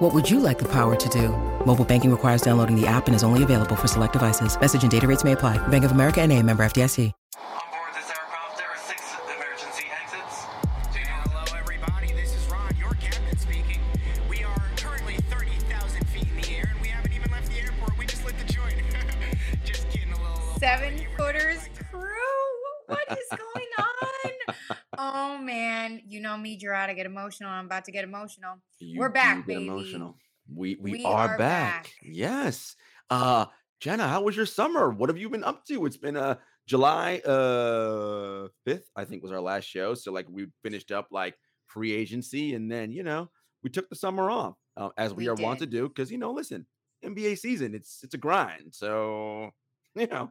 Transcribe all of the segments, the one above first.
What would you like the power to do? Mobile banking requires downloading the app and is only available for select devices. Message and data rates may apply. Bank of America and a member FDIC. On board this aircraft, there are six emergency exits. Hello, everybody. This is Ron, your captain speaking. We are currently 30,000 feet in the air, and we haven't even left the airport. We just lit the joint. just kidding, a little. little Seven funny. footers crew. What is going on? Oh man, you know me, Gerard. I get emotional. I'm about to get emotional. You We're back, get baby. Emotional. We we, We are, are back. back. Yes. Uh Jenna, how was your summer? What have you been up to? It's been uh July uh 5th, I think was our last show. So like we finished up like free agency and then, you know, we took the summer off uh, as we, We are wont to do cuz you know, listen, NBA season, it's it's a grind. So, you know,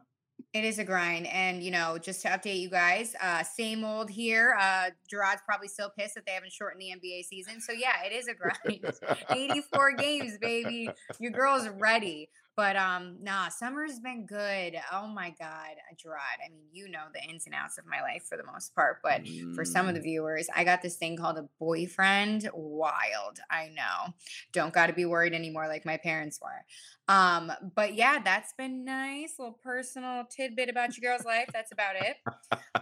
It is a grind. And, you know, just to update you guys, uh, same old here. Uh, Gerard's probably still pissed that they haven't shortened the NBA season. So, yeah, it is a grind. 84 games, baby. Your girl's ready. But um, nah, summer's been good. Oh my God, Gerard. I mean, you know the ins and outs of my life for the most part. But for some of the Mm, viewers, I got this thing called a boyfriend. Wild. I know. Don't got to be worried anymore like my parents were. Um, but yeah, that's been nice. little personal tidbit about your girl's life. That's about it.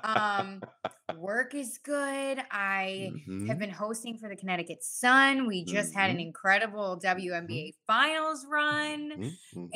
Um, work is good. I have mhm, been hosting for the Connecticut Sun. We just had an mhm, incredible WNBA finals run.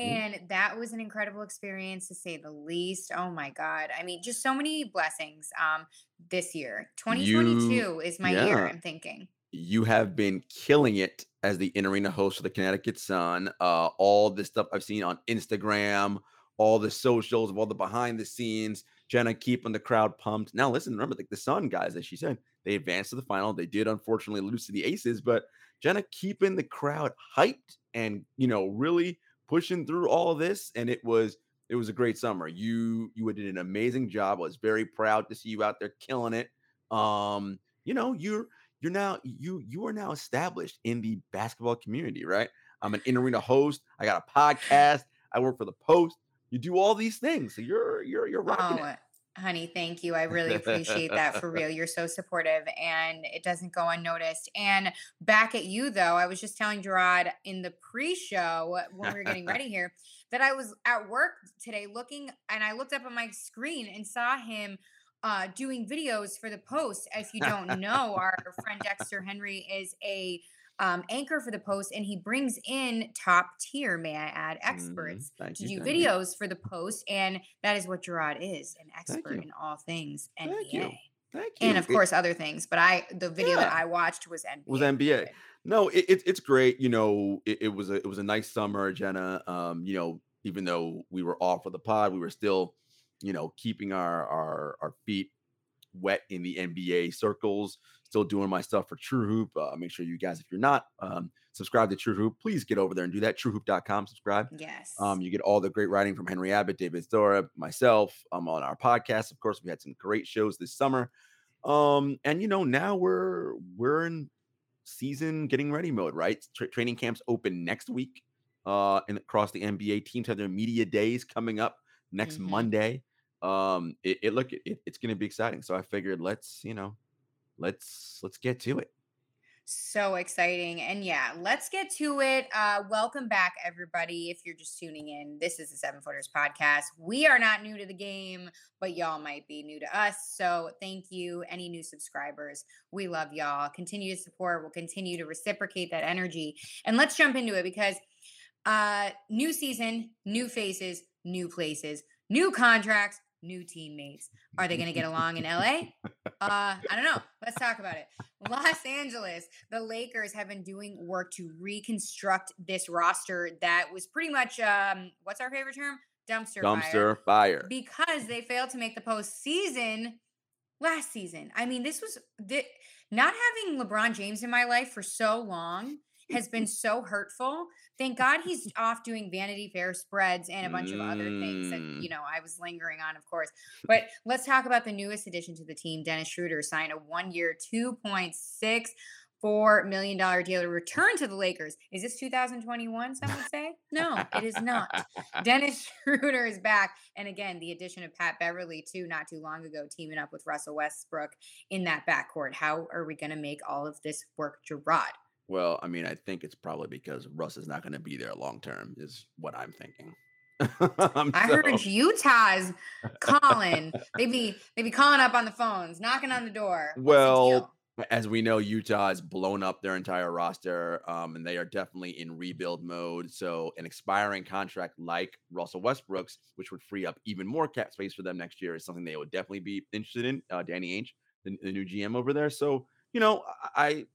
Mhm, mhm. And that was an incredible experience to say the least. Oh my God. I mean, just so many blessings um this year. You 2022 is my year. I'm thinking. you have been killing it as the in arena host for the Connecticut Sun. Uh, all this stuff I've seen on Instagram, all the socials of all the behind the scenes, Jenna keeping the crowd pumped. Now, listen, remember like the Sun guys, as she said, they advanced to the final. They did unfortunately lose to the Aces, but Jenna keeping the crowd hyped and you know really pushing through all of this, and it was it was a great summer. You you did an amazing job. I was very proud to see you out there killing it. Um, you know, you're you're now you you are now established in the basketball community, right? I'm an in arena host. I got a podcast. I work for the Post. You do all these things, so you're you're you're rocking Oh, it. Honey, thank you. I really appreciate that for real. You're so supportive and it doesn't go unnoticed. And back at you, though, I was just telling Gerard in the pre show when we were getting ready here that I was at work today looking and I looked up on my screen and saw him. Uh, doing videos for the post. If you don't know, our friend Dexter Henry is a um, anchor for the post, and he brings in top tier, may I add, Mhm. experts Thank to you. do Thank you. videos for the post, and that is what Gerard is an expert in all things Thank you. NBA. Thank you. And of course, other things, but I the video that I watched was NBA. was NBA. No, it, it, it's great. You know, it, it was a it was a nice summer, Jenna. Um, you know, even though we were off of the pod, we were still, you know, keeping our our our feet wet in the NBA circles. Still doing my stuff for True Hoop. Uh, make sure you guys, if you're not um, subscribed to True Hoop, please get over there and do that. TrueHoop.com. Subscribe. Yes. Um, you get all the great writing from Henry Abbott, David Thorpe, myself. Um, on our podcast. Of course, we had some great shows this summer. Um, and you know, now we're we're in season getting ready mode, right? Tra- training camps open next week. Uh, and across the NBA teams have their media days coming up next Mhm. Monday. Um, it, it look it, it's going to be exciting. So I figured let's you know, let's let's get to it. So exciting. And yeah, let's get to it. Uh, welcome back, everybody. If you're just tuning in, this is the Seven Footers podcast. We are not new to the game, but y'all might be new to us. So thank you, any new subscribers. We love y'all. Continue to support. We'll continue to reciprocate that energy. And let's jump into it because uh, new season, new faces, new places, new contracts, new teammates. Are they going to get along in LA? Uh, I don't know. Let's talk about it. Los Angeles, the Lakers have been doing work to reconstruct this roster that was pretty much um, what's our favorite term? Dumpster, Dumpster fire. because they failed to make the postseason last season. I mean, this was thi- not having LeBron James in my life for so long has been so hurtful. Thank God he's off doing Vanity Fair spreads and a bunch of other things that, Mm. you know, I was lingering on, of course. But let's talk about the newest addition to the team. Dennis Schroeder signed a one year, $2.64 million deal to return to the Lakers. Is this 2021, some would say? No, it is not. Dennis Schroeder is back. And again, the addition of Pat Beverley, too, not too long ago, teaming up with Russell Westbrook in that backcourt. How are we going to make all of this work, Gerard? Well, I mean, I think it's probably because Russ is not going to be there long term, is what I'm thinking. Um, I so- heard Utah's calling. They be they be calling up on the phones, knocking on the door. The Well, as we know, Utah has blown up their entire roster, um, and they are definitely in rebuild mode. So, an expiring contract like Russell Westbrook's, which would free up even more cap space for them next year, is something they would definitely be interested in. Uh, Danny Ainge, the, the new GM over there. So, you know, I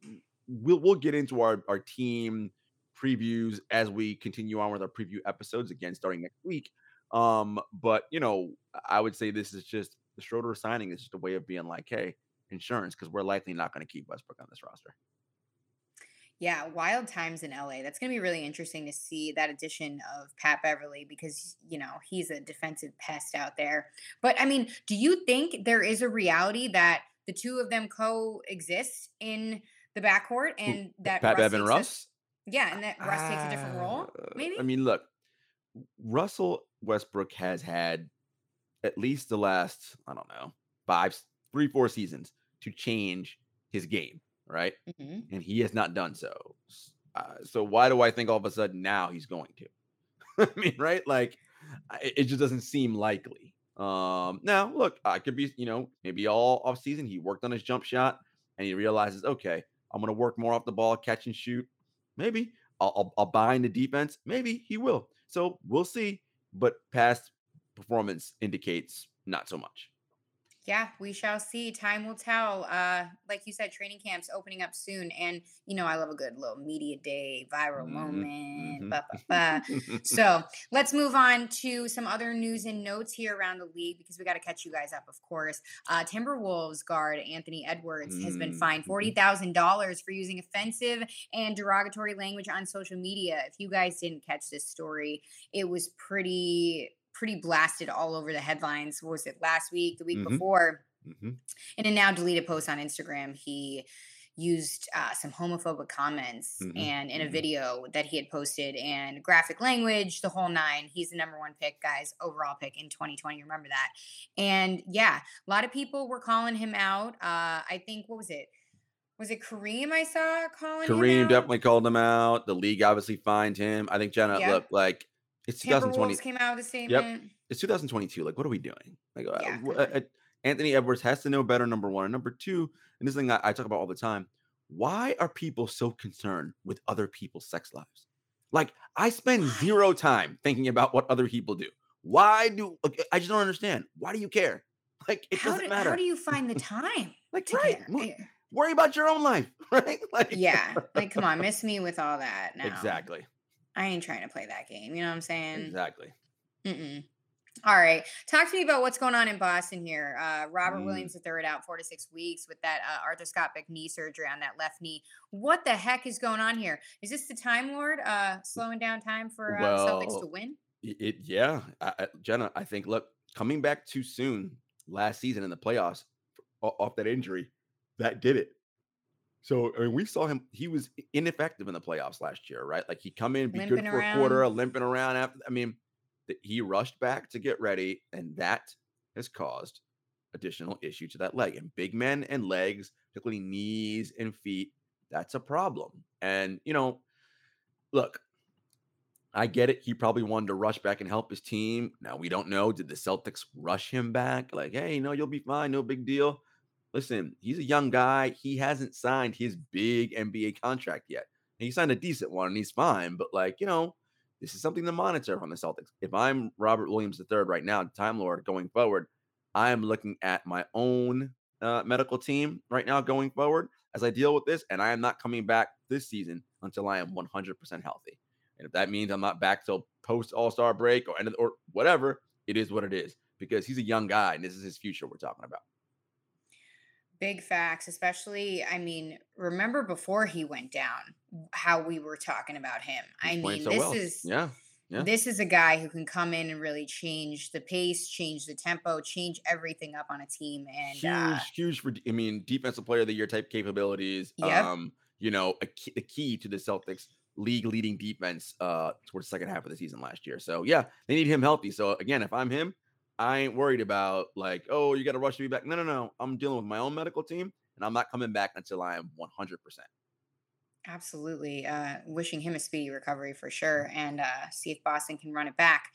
we'll we'll get into our our team previews as we continue on with our preview episodes again starting next week. Um, but you know, I would say this is just the Schroeder signing is just a way of being like, hey, insurance because we're likely not going to keep Westbrook on this roster. Yeah, wild times in LA. That's going to be really interesting to see that addition of Pat Beverley because, you know, he's a defensive pest out there. But I mean, do you think there is a reality that the two of them coexist in the backcourt and that Pat Russ Bev and takes a- Russ. yeah, and that Russ takes a different role? Uh, Maybe? I mean, look, Russell Westbrook has had at least the last, I don't know, five, three, four seasons to change his game, right? Mhm. and he has not done so. Uh, so why do I think all of a sudden now he's going to? I mean, right? Like, it it just doesn't seem likely. Um, now, look, I could be, you know, maybe all off season he worked on his jump shot and he realizes, okay, I'm going to work more off the ball, catch and shoot. Maybe I'll, I'll, I'll buy into defense. Maybe he will. So we'll see. But past performance indicates not so much. Yeah, we shall see. Time will tell. Uh, like you said, training camps opening up soon, and you know I love a good little media day, viral Mhm, moment. mhm. Ba, ba, ba. So let's move on to some other news and notes here around the league because we got to catch you guys up, of course. Uh, Timberwolves guard Anthony Edwards has been Mm, fined mhm. forty thousand dollars for using offensive and derogatory language on social media. If you guys didn't catch this story, it was pretty pretty blasted all over the headlines. What was it last week, the week Mhm. before? Mhm. in a now deleted post on Instagram, he used uh, some homophobic comments Mhm, and in a mhm. video that he had posted and graphic language, the whole nine. He's the number one pick, guys, overall pick in 2020. Remember that. And yeah, a lot of people were calling him out. Uh, I think, what was it? Was it Kareem I saw calling him Kareem definitely called him out. The league obviously fined him. I think Jenna, Yeah. look, like it's 2020. Timberwolves came out with a statement. Yep. It's 2022. Like, what are we doing? Like, uh, Yeah, uh, uh, Anthony Edwards has to know better. Number one, and number two, and this thing I, I talk about all the time. Why are people so concerned with other people's sex lives? Like, I spend zero time thinking about what other people do. Why do like, I just don't understand? Why do you care? Like, it how, doesn't do, matter. how do you find the time like, to right? care? Eh, Worry about your own life, right? Like, Yeah, like come on, miss me with all that now. exactly, I ain't trying to play that game. You know what I'm saying? exactly. Mm-mm. All right. Talk to me about what's going on in Boston here. Uh, Robert Mm. Williams III out four to six weeks with that uh, arthroscopic knee surgery on that left knee. What the heck is going on here? Is this the Time Lord uh, slowing down time for uh, the Celtics to win? It- yeah, I, I, Jenna. I think look coming back too soon last season in the playoffs off that injury, that did it. So I mean, we saw him; he was ineffective in the playoffs last year, right? Like he come in, be Limping good for a quarter, around. limping around. After, I mean, th- he rushed back to get ready, and that has caused additional issue to that leg. And big men and legs, particularly knees and feet, that's a problem. And you know, look, I get it. He probably wanted to rush back and help his team. Now we don't know. Did the Celtics rush him back? Like, hey, no, you'll be fine. No big deal. Listen, he's a young guy. He hasn't signed his big NBA contract yet. He signed a decent one and he's fine. But like, you know, this is something to monitor from the Celtics. If I'm Robert Williams III right now, Time Lord going forward, I am looking at my own uh, medical team right now going forward as I deal with this, and I am not coming back this season until I am 100% healthy. And if that means I'm not back till post All Star break or end of, or whatever, it is what it is because he's a young guy and this is his future we're talking about. Big facts, especially, I mean, remember before he went down, how we were talking about him. He's I mean, so this well. is Yeah. Yeah. this is a guy who can come in and really change the pace, change the tempo, change everything up on a team. And huge, uh, huge for. I mean, defensive player of the year type capabilities. Yep. Um, you know, a key, a key to the Celtics league leading defense uh towards the second half of the season last year. So yeah, they need him healthy. So again, if I'm him, I ain't worried about like, oh, you got to rush me back. No, no, no. I'm dealing with my own medical team, and I'm not coming back until I am 100. percent absolutely uh, wishing him a speedy recovery for sure and uh, see if Boston can run it back.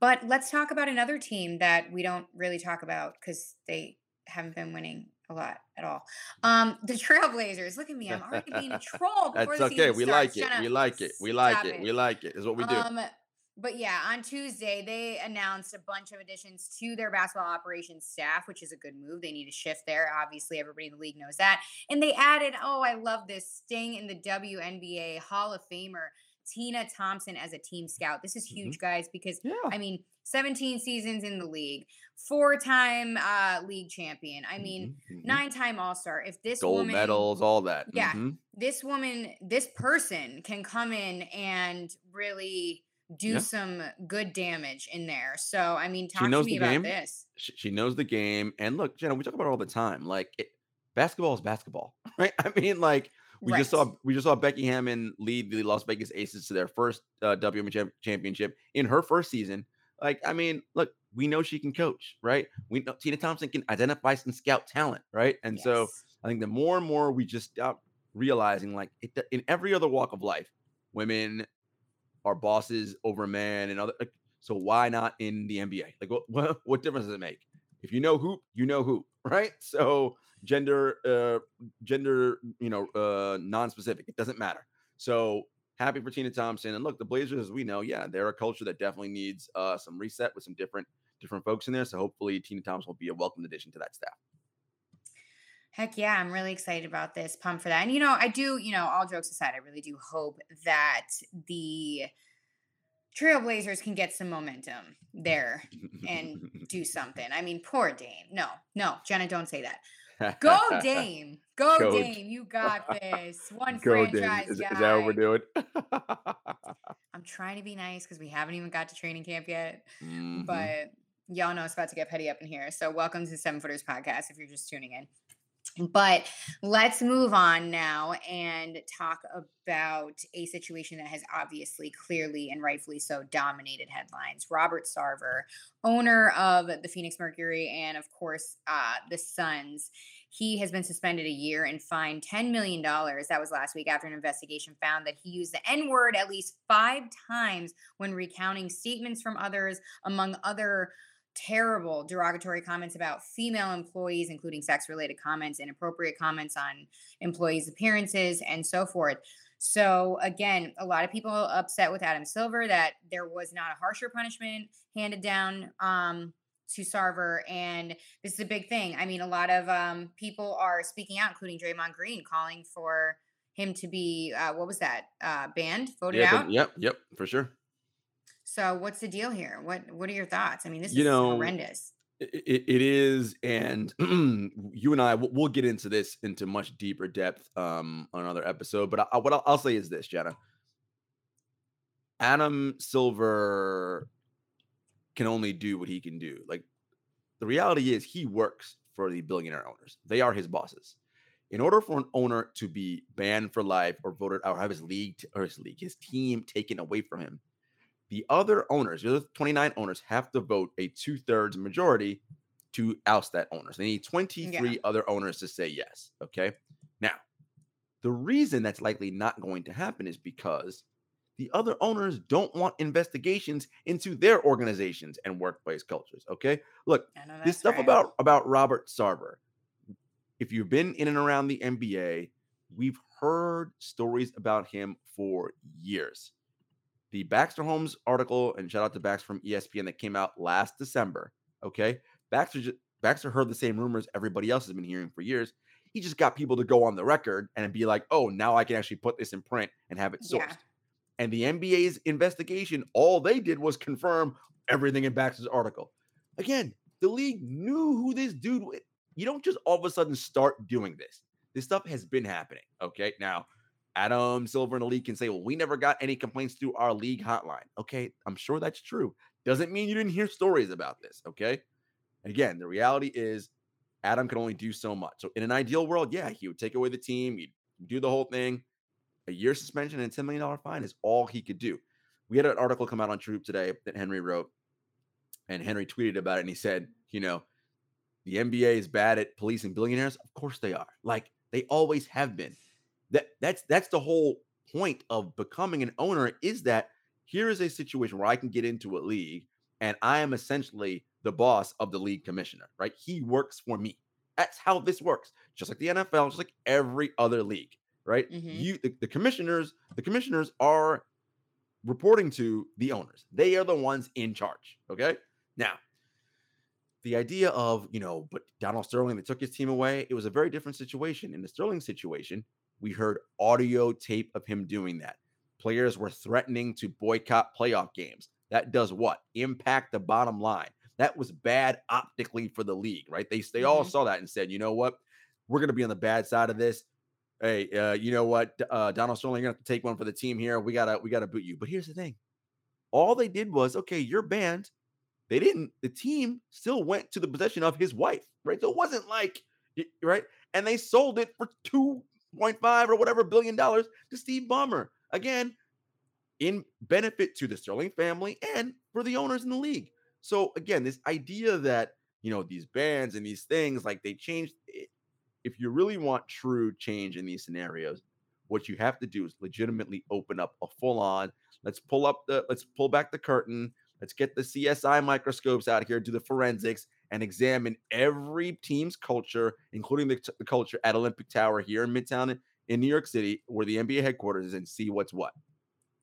But let's talk about another team that we don't really talk about because they haven't been winning a lot at all. Um, the Trailblazers. Look at me. I'm already being a troll before That's okay. We starts. like it. Shut We up. like it. We like Stop it. We like it. Is what we do. Um, but yeah, on Tuesday they announced a bunch of additions to their basketball operations staff, which is a good move. They need a shift there. Obviously, everybody in the league knows that. And they added, oh, I love this, staying in the WNBA Hall of Famer Tina Thompson as a team scout. This is Mhm. huge, guys, because yeah. I mean, 17 seasons in the league, four-time uh, league champion. I mean, Mhm, mhm. nine-time All-Star. If this gold woman, medals, all that. Yeah. Mhm. this woman, this person can come in and really do Yeah. some good damage in there. So, I mean, talk to me about game. this. She, she knows the game. And look, Jenna, we talk about it all the time. Like it, basketball is basketball, right? I mean, like we just saw we just saw Becky Hammon lead the Las Vegas Aces to their first uh, WNBA championship in her first season. Like, I mean, look, we know she can coach, right? We know Tina Thompson can identify some scout talent, right? And so I think the more and more we just stop realizing, like, it, in every other walk of life, women are bosses over man and other. Like, so why not in the NBA? Like, what, what what difference does it make? If you know hoop, you know hoop, right? So gender, uh, gender, you know, uh, non-specific. It doesn't matter. So happy for Tina Thompson. And look, the Blazers, as we know, yeah, they're a culture that definitely needs uh some reset with some different different folks in there. So hopefully Tina Thompson will be a welcome addition to that staff. Heck yeah, I'm really excited about this. Pumped for that. And you know, I do, you know, all jokes aside, I really do hope that the Trailblazers can get some momentum there and do something. I mean, poor Dame. No, no, Jenna, don't say that. Go Dame. Go Go. Dame. You got this. One Go, franchise Is, is guy. that what we're doing? I'm trying to be nice because we haven't even got to training camp yet. Mhm. But y'all know it's about to get petty up in here. So welcome to the Seven Footers podcast if you're just tuning in. But let's move on now and talk about a situation that has obviously, clearly, and rightfully so dominated headlines. Robert Sarver, owner of the Phoenix Mercury and, of course, uh, the Suns, he has been suspended a year and fined $10 million. That was last week after an investigation found that he used the N word at least five times when recounting statements from others, among other terrible derogatory comments about female employees, including sex related comments, inappropriate comments on employees' appearances, and so forth. So, again, a lot of people upset with Adam Silver that there was not a harsher punishment handed down um, to Sarver. And this is a big thing. I mean, a lot of um, people are speaking out, including Draymond Green, calling for him to be, uh, what was that, uh, banned, voted Yeah, out? yep, yep, for sure. So, what's the deal here? What What are your thoughts? I mean, this You is know, horrendous. It, it, is, and you and I we'll, we'll get into this into much deeper depth um, on another episode. But I, what I'll, I'll say is this, Jenna: Adam Silver can only do what he can do. Like the reality is, he works for the billionaire owners; they are his bosses. In order for an owner to be banned for life or voted out, or have his league t- or his league, his team taken away from him, the other owners, the other 29 owners, have to vote a two thirds majority to oust that owner. So they need 23 other owners to say yes. Okay. Now, the reason that's likely not going to happen is because the other owners don't want investigations into their organizations and workplace cultures. Okay. Look, this stuff right. about about Robert Sarver. If you've been in and around the NBA, we've heard stories about him for years. The Baxter Holmes article, and shout out to Baxter from ESPN that came out last December. Okay, Baxter ju- Baxter heard the same rumors everybody else has been hearing for years. He just got people to go on the record and be like, "Oh, now I can actually put this in print and have it sourced." Yeah. And the NBA's investigation, all they did was confirm everything in Baxter's article. Again, the league knew who this dude wa- you don't just all of a sudden start doing this. This stuff has been happening. Okay. Now, Adam Silver and the league can say, well, we never got any complaints through our league mm-hmm. hotline. Okay. I'm sure that's true. Doesn't mean you didn't hear stories about this. Okay. Again, the reality is Adam can only do so much. So in an ideal world, yeah, he would take away the team, he'd do the whole thing. A year suspension and a $10 million fine is all he could do. We had an article come out on TrueHoop today that Henry wrote, and Henry tweeted about it, and he said, you know, the NBA is bad at policing billionaires. Of course they are. Like they always have been. That that's that's the whole point of becoming an owner is that here is a situation where I can get into a league and I am essentially the boss of the league commissioner, right? He works for me. That's how this works. Just like the NFL, just like every other league, right? Mhm. You the, the commissioners, the commissioners are reporting to the owners. They are the ones in charge. Okay. Now, the idea of, you know, but Donald Sterling, they took his team away. It was a very different situation. In the Sterling situation, we heard audio tape of him doing that. Players were threatening to boycott playoff games. That does what? Impact the bottom line. That was bad optically for the league, right? They they all Mhm. saw that and said, you know what? We're going to be on the bad side of this. Hey, uh, you know what? Uh, Donald Sterling, you're going to have to take one for the team here. We gotta we gotta boot you. But here's the thing: all they did was, okay, you're banned. They didn't. The team still went to the possession of his wife, right? So it wasn't like right, and they sold it for two point five or whatever billion dollars to Steve Ballmer. Again, in benefit to the Sterling family and for the owners in the league. So again, this idea that you know these bans and these things like they change. If you really want true change in these scenarios, what you have to do is legitimately open up a full on. Let's pull up the. Let's pull back the curtain. Let's get the CSI microscopes out here, do the forensics, and examine every team's culture, including the, the culture at Olympic Tower here in Midtown in, New York City, where the NBA headquarters is, and see what's what.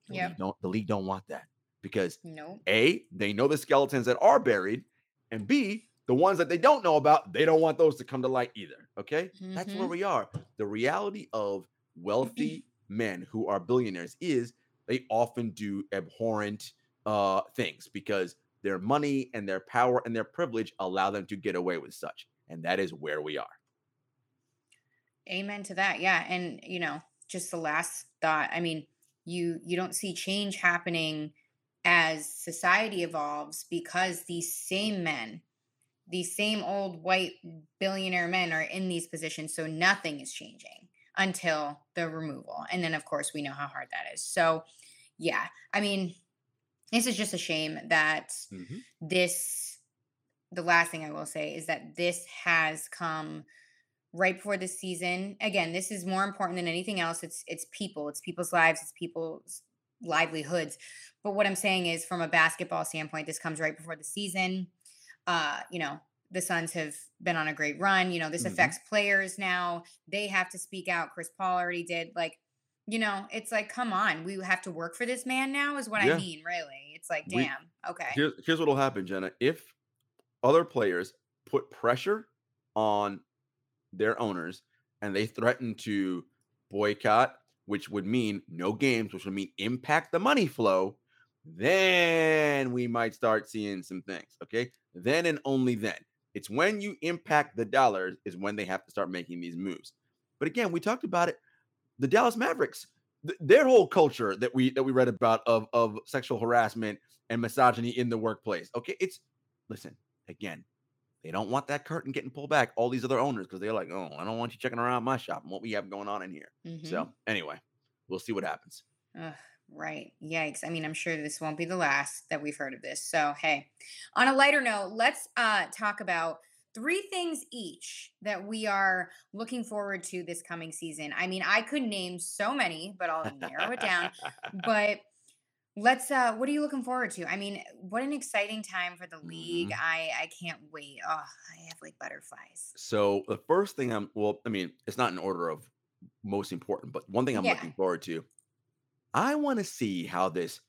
Yeah, don't the league don't want that because a they know the skeletons that are buried, and b the ones that they don't know about they don't want those to come to light either. Okay, that's where Mhm. we are. The reality of wealthy men who are billionaires is they often do abhorrent uh things because their money and their power and their privilege allow them to get away with such, and that is where we are. Amen to that. Yeah, and you know, just the last thought. I mean, you you don't see change happening as society evolves because these same men, these same old white billionaire men are in these positions, so nothing is changing until the removal. And then of course, we know how hard that is. So, yeah. I mean, this is just a shame that this the last thing I will say is that this has come right before the season. Again, this is more important than anything else. It's it's people, it's people's lives, it's people's livelihoods. But what I'm saying is from a basketball standpoint, this comes right before the season. Uh, you know, the Suns have been on a great run. You know, this Mhm. affects players now. They have to speak out. Chris Paul already did. Like, you know, it's like, come on, we have to work for this man now, is what Yeah. I mean, really. It's like, We- damn, okay. Here's here's what'll happen, Jenna. If other players put pressure on their owners and they threaten to boycott, which would mean no games, which would mean impact the money flow, then we might start seeing some things. Okay. Then and only then. It's when you impact the dollars is when they have to start making these moves. But again, we talked about it. The Dallas Mavericks, th- their whole culture that we that we read about of of sexual harassment and misogyny in the workplace. Okay, it's listen again. They don't want that curtain getting pulled back. All these other owners because they're like, oh, I don't want you checking around my shop and what we have going on in here. Mhm. So anyway, we'll see what happens. Ugh, right. Yikes. I mean, I'm sure this won't be the last that we've heard of this. So, hey, on a lighter note, let's uh, talk about three things each that we are looking forward to this coming season. I mean, I could name so many, but I'll narrow it down. But let's uh what are you looking forward to? I mean, what an exciting time for the league. Mhm. I I can't wait. Oh, I have like butterflies. So the first thing I'm well, I mean, it's not in order of most important, but one thing I'm Yeah. looking forward to. I want to see how this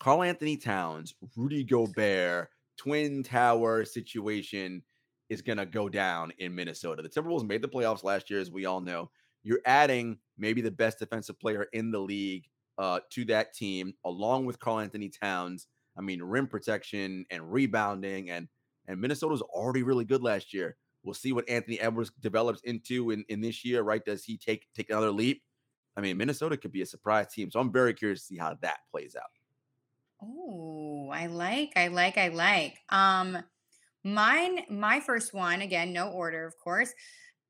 Karl-Anthony Towns, Rudy Gobert, Twin Tower situation is going to go down in Minnesota. The Timberwolves made the playoffs last year, as we all know. You're adding maybe the best defensive player in the league uh, to that team, along with Karl-Anthony Towns. I mean, rim protection and rebounding, and and Minnesota was already really good last year. We'll see what Anthony Edwards develops into in, in this year, right? Does he take take another leap? I mean, Minnesota could be a surprise team. So I'm very curious to see how that plays out. Oh, I like, I like, I like. Um, mine, my first one, again, no order, of course,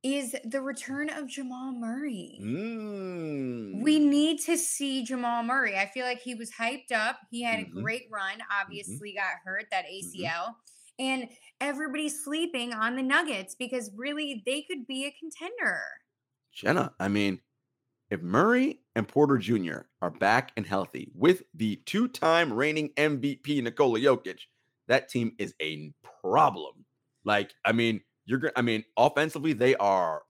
is the return of Jamal Murray. Mm. We need to see Jamal Murray. I feel like he was hyped up. He had Mhm. a great run, obviously got hurt that ACL. And everybody's sleeping on the Nuggets because really they could be a contender. Jenna, I mean, if Murray and Porter Jr. are back and healthy with the two time reigning MVP Nikola Jokic, that team is a problem. Like, I mean, you're to, I mean, offensively, they are,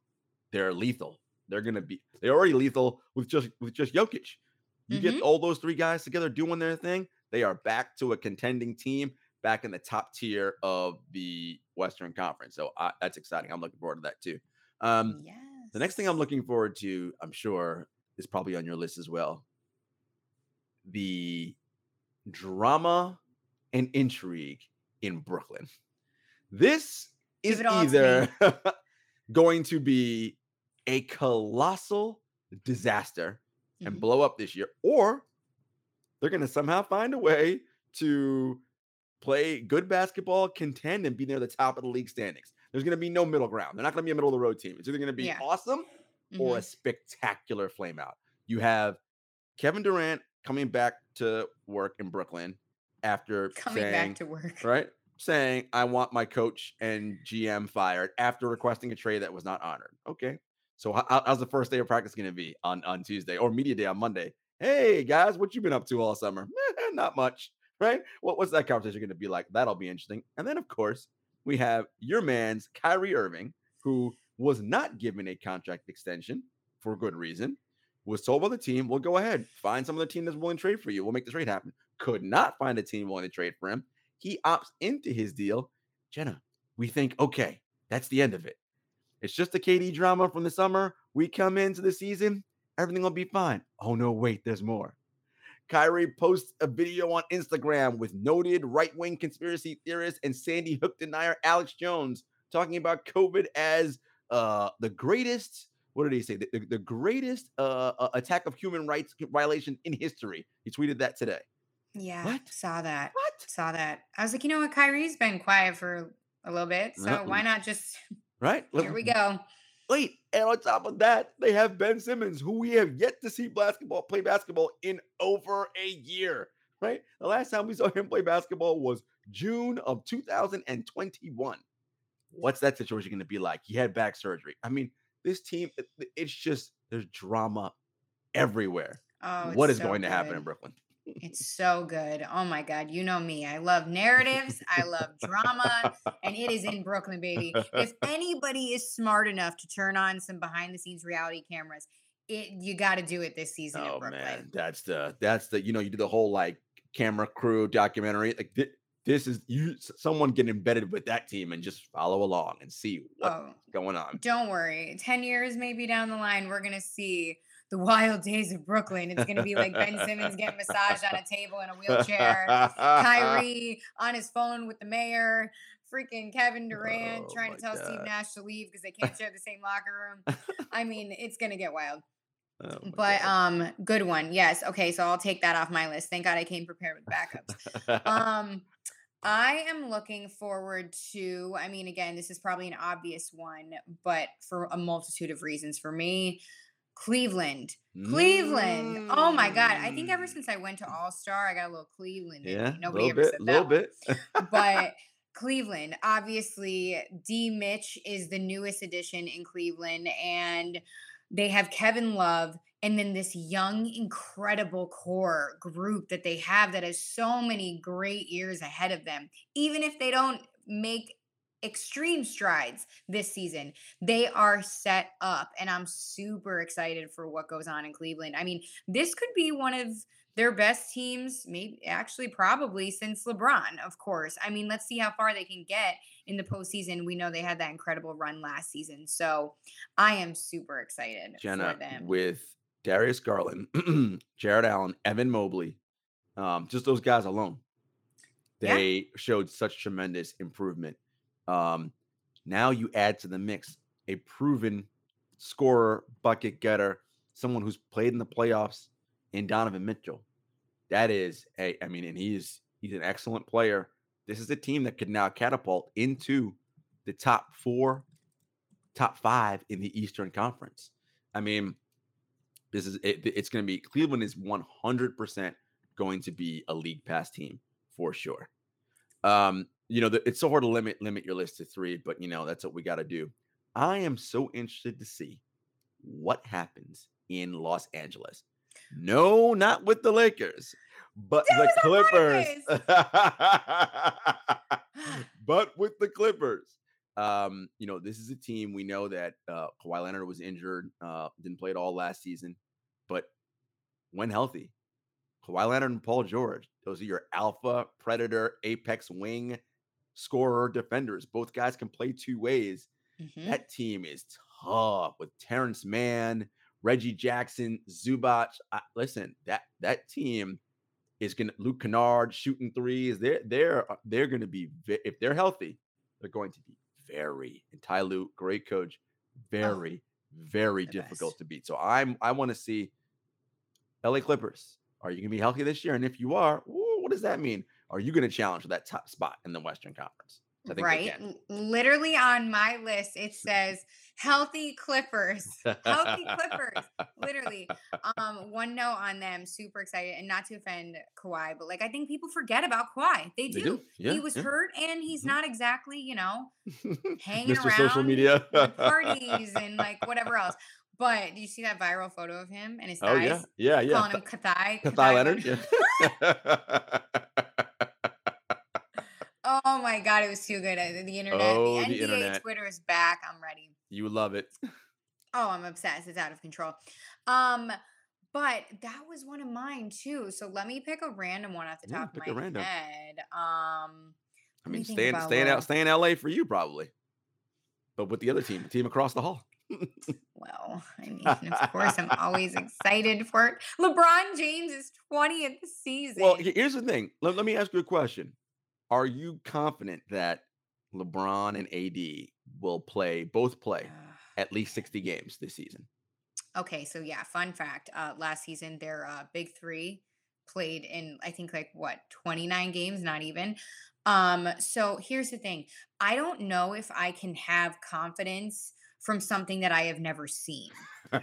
they're lethal. They're going to be, they're already lethal with just, with just Jokic. You get all those three guys together doing their thing, they are back to a contending team, back in the top tier of the Western Conference. So I, that's exciting. I'm looking forward to that too. Um, yes. the next thing I'm looking forward to, I'm sure, is probably on your list as well. The drama and intrigue in Brooklyn. This is either going to be a colossal disaster and Mhm. blow up this year, or they're going to somehow find a way to play good basketball, contend, and be near the top of the league standings. There's going to be no middle ground. They're not going to be a middle of the road team. It's either going to be Yeah. awesome or a Mhm. spectacular flame out. You have Kevin Durant coming back to work in Brooklyn after coming saying, back to work. right? Saying, I want my coach and GM fired after requesting a trade that was not honored. Okay. So, how, how's the first day of practice going to be on, on Tuesday or media day on Monday? Hey, guys, what you been up to all summer? not much, right? What, what's that conversation going to be like? That'll be interesting. And then, of course, we have your man's Kyrie Irving, who was not given a contract extension for good reason, was told by the team, "We'll go ahead, find some other team that's willing to trade for you. We'll make the trade happen. Could not find a team willing to trade for him. He opts into his deal. Jenna, we think, okay, that's the end of it. It's just a KD drama from the summer. We come into the season, everything will be fine. Oh, no, wait, there's more. Kyrie posts a video on Instagram with noted right wing conspiracy theorist and Sandy Hook denier Alex Jones talking about COVID as uh, the greatest. What did he say? The, the- the greatest uh, uh, attack of human rights violation in history. He tweeted that today. Yeah. What? Saw that. What? Saw that. I was like, you know what? Kyrie's been quiet for a little bit. So Uh-uh. why not just Right? Here we go. Wait, and on top of that, they have Ben Simmons, who we have yet to see basketball play basketball in over a year. Right? The last time we saw him play basketball was June of 2021. What's that situation going to be like? He had back surgery. I mean, this team, it- it- it's just there's drama everywhere. Oh, what is so going to happen in. Brooklyn? It's so good. Oh my God. You know me. I love narratives. I love drama. And it is in Brooklyn, baby. If anybody is smart enough to turn on some behind the scenes reality cameras, it you got to do it this season in Oh Brooklyn. man, that's the that's the you know you do the whole like camera crew documentary like thi- this is you someone get embedded with that team and just follow along and see what's Oh, going on. don't worry. 10 years maybe down the line, we're going to see the wild days of Brooklyn. It's going to be like Ben Simmons getting massaged on a table in a wheelchair. Kyrie on his phone with the mayor, freaking Kevin Durant Oh trying to tell Steve Nash to leave because they can't share the same locker room. I mean, it's gonna get wild. Oh But God. um, good one. Yes. Okay, so I'll take that off my list. Thank God I came prepared with backups. um, I am looking forward to. I mean, again, this is probably an obvious one, but for a multitude of reasons. For me, Cleveland. Cleveland. Oh my God. I think ever Mm. since I went to All Star, I got a little Cleveland. yeah, Nobody little ever bit, said that. A little bit. but Cleveland, obviously, D. Mitch is the newest addition in Cleveland, and they have Kevin Love, and then this young, incredible core group that they have that has so many great years ahead of them. Even if they don't make extreme strides this season, they are set up, and I'm super excited for what goes on in Cleveland. I mean, this could be one of their best teams, maybe actually probably since LeBron, of course. I mean, let's see how far they can get in the postseason. We know they had that incredible run last season. So I am super excited Jenna for them. with Darius Garland, Jarrett Allen, Evan Mobley, um, just those guys alone, Yeah. they showed such tremendous improvement. Um, Now you add to the mix a proven scorer, bucket getter, someone who's played in the playoffs in Donovan Mitchell. That is a, I mean, and he's he's an excellent player. This is a team that could now catapult into the top four, top five in the Eastern Conference. I mean, this is it, it's going to be Cleveland is 100% going to be a league pass team for sure. Um, you know, the, it's so hard to limit limit your list to three, but you know that's what we got to do. I am so interested to see what happens in Los Angeles. No, not with the Lakers, but That the Clippers. but with the Clippers. Um, you know, this is a team we know that uh Kawhi Leonard was injured, uh, didn't play at all last season, when healthy, Kawhi Leonard and Paul George, those are your alpha, predator, apex wing, scorer, defenders. Both guys can play two ways. Mhm. That team is tough with Terance Mann, Reggie Jackson, Zubac. I, listen, that that team is gonna Luke Kennard shooting threes. They're they're uh, they're gonna be if they're healthy, they're going to be very and Ty Lue, great coach, very very Oh, the difficult best. to beat. So I'm I want to see LA Clippers. Are you gonna be healthy this year? And if you are, ooh, what does that mean? Are you gonna challenge for that top spot in the Western Conference? I think right? Literally on my list, it says healthy Clippers. healthy Clippers. Literally. Um, one note on them, super excited, and not to offend Kawhi, but like I think people forget about Kawhi. They do. They do. Yeah, he was yeah. hurt and he's Mhm. not exactly, you know, hanging Mr. Social around Media. parties and like whatever else. But do you see that viral photo of him and his oh yeah, yeah, yeah. Calling him Kathai. Kathai Leonard. Leonard. Yeah. Oh my god, it was too good. Uh, The internet, Oh, the the NBA internet. Twitter is back. I'm ready. you love it. Oh, I'm obsessed. It's out of control. Um, but that was one of mine too. So let me pick a random one off the Yeah, top pick of my random. head. Um, I mean, staying staying out, staying LA for you probably, but with the other team, the team across the hall. Well, I mean, of course, I'm always excited for it. LeBron James is 20th season. Well, here's the thing. Let, let me ask you a question. Are you confident that LeBron and AD will play both play at least 60 games this season? Okay, so yeah, fun fact. Uh last season their uh big 3 played in I think like what, 29 games, not even. Um so here's the thing. I don't know if I can have confidence from something that I have never seen.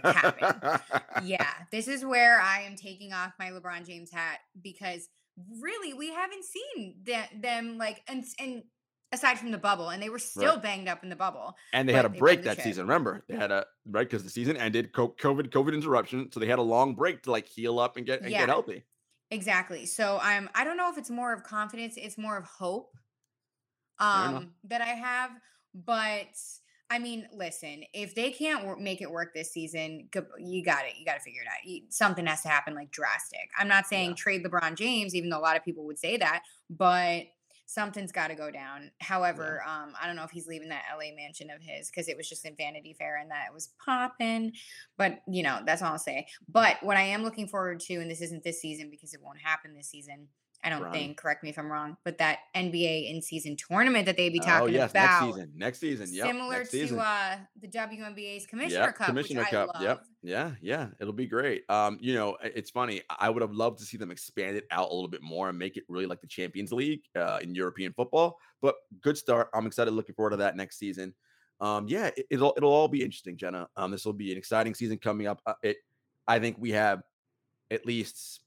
happen. Yeah, this is where I am taking off my LeBron James hat because really we haven't seen that them like and and aside from the bubble and they were still banged up in the bubble. And they had a But they won break that season. Remember, they had a right because the season ended. COVID, COVID interruption, so they had a long break to like heal up and get and Yeah. get healthy. Exactly. So I'm I don't know if it's more of confidence, it's more of hope um that I have, but I mean, listen, if they can't wor- make it work this season, you got it. You got to figure it out. You, something has to happen like drastic. I'm not saying Yeah. trade LeBron James, even though a lot of people would say that, but something's got to go down. However, um, I don't know if he's leaving that LA mansion of his because it was just in Vanity Fair and that it was popping. But you know, that's all I'll say. But what I am looking forward to, and this isn't this season because it won't happen this season. I don't Right. think. Correct me if I'm wrong. But that NBA in season tournament that they'd be oh talking yes, about, next season. Next season. Yep. similar next season. to uh, the WNBA's Commissioner Yep, Cup, Commissioner which Cup. I love. Yep. Yeah, yeah. It'll be great. Um, you know, it's funny. I would have loved to see them expand it out a little bit more and make it really like the Champions League uh, in European football. But good start. I'm excited. Looking forward to that next season. Um, yeah, it, it'll it'll all be interesting, Jenna. Um, this will be an exciting season coming up. Uh, it, I think we have at least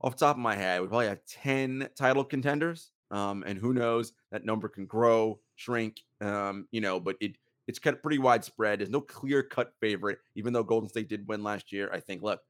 off the top of my head, we probably have 10 title contenders. Um, and who knows, that number can grow, shrink, um, you know, but it it's kind of pretty widespread. There's no clear cut favorite, even though Golden State did win last year. I think, look,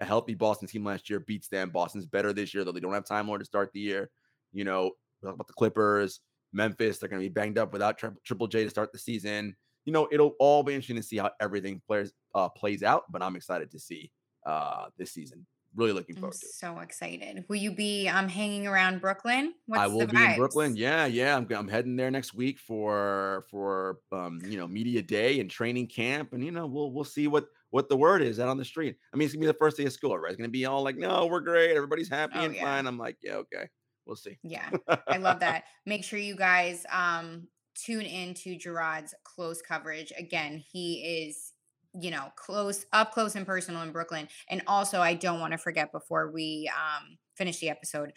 a healthy Boston team last year beats them. Boston's better this year, though they don't have Time Lord to start the year. You know, we talk about the Clippers, Memphis, they're going to be banged up without Tri- Triple J to start the season. You know, it'll all be interesting to see how everything plays uh, plays out, but I'm excited to see uh, this season. Really looking I'm forward to it. so excited. Will you be um hanging around Brooklyn? What's I will be in Brooklyn. Yeah, yeah. I'm, I'm heading there next week for for um you know media day and training camp, and you know we'll we'll see what what the word is out on the street. I mean, it's gonna be the first day of school, right? It's gonna be all like, no, we're great, everybody's happy Oh, and yeah. fine. I'm like, yeah, okay, we'll see. Yeah, I love that. Make sure you guys um tune in to Gerard's close coverage. Again, he is you know close up close and personal in brooklyn and also i don't want to forget before we um finish the episode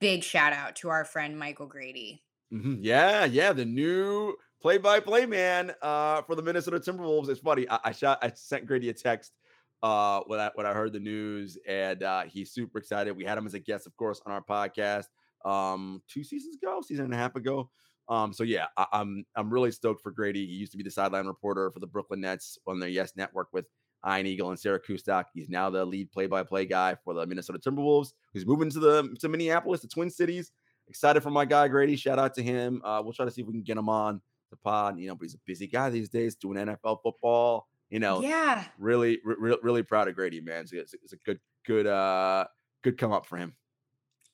big shout out to our friend michael grady Mhm. Yeah, yeah, the new play-by-play man uh, for the Minnesota Timberwolves. It's funny. I, I shot. I sent Grady a text uh, when I when I heard the news, and uh, he's super excited. We had him as a guest, of course, on our podcast um, two seasons ago, season and a half ago. Um, so yeah, I, I'm I'm really stoked for Grady. He used to be the sideline reporter for the Brooklyn Nets on the Yes Network with Ian Eagle and Sarah Kustok. He's now the lead play-by-play guy for the Minnesota Timberwolves. Who's moving to the to Minneapolis, the Twin Cities excited for my guy Grady. Shout out to him. Uh, we'll try to see if we can get him on the pod. You know, but he's a busy guy these days doing NFL football. You know, yeah really, re- really proud of Grady, man. So it's, it's a good, good, uh, good come up for him.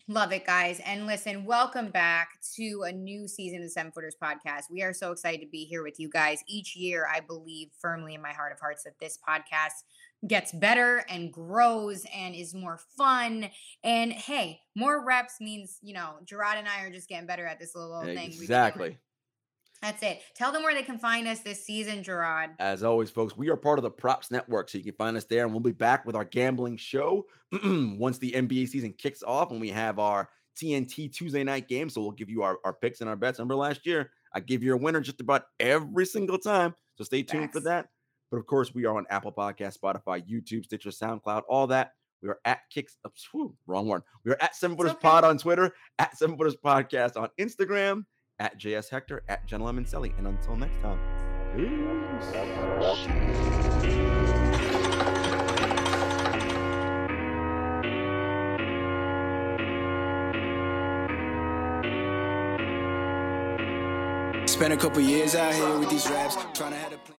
Love it, guys. And listen, welcome back to a new season of the Seven Footers podcast. We are so excited to be here with you guys. Each year, I believe firmly in my heart of hearts that this podcast gets better and grows and is more fun. And hey, more reps means, you know, Jarod and I are just getting better at this little, thing. we've been doing. Exactly. That's it. Tell them where they can find us this season, Jarod. As always, folks, we are part of the Props Network, so you can find us there, and we'll be back with our gambling show once the NBA season kicks off, and we have our TNT Tuesday night game. So we'll give you our, our picks and our bets. Remember last year, I give you a winner just about every single time. So stay tuned for that. But of course, we are on Apple Podcast, Spotify, YouTube, Stitcher, SoundCloud, all that. We are at Kicks. Whew, wrong one. We are at Seven Footers okay. Pod on Twitter, at Seven Footers Podcast on Instagram, at JS Hector, at Jenna Lemoncelli. And until next time, peace. Spent a couple years out here with these raps, trying to have a plan.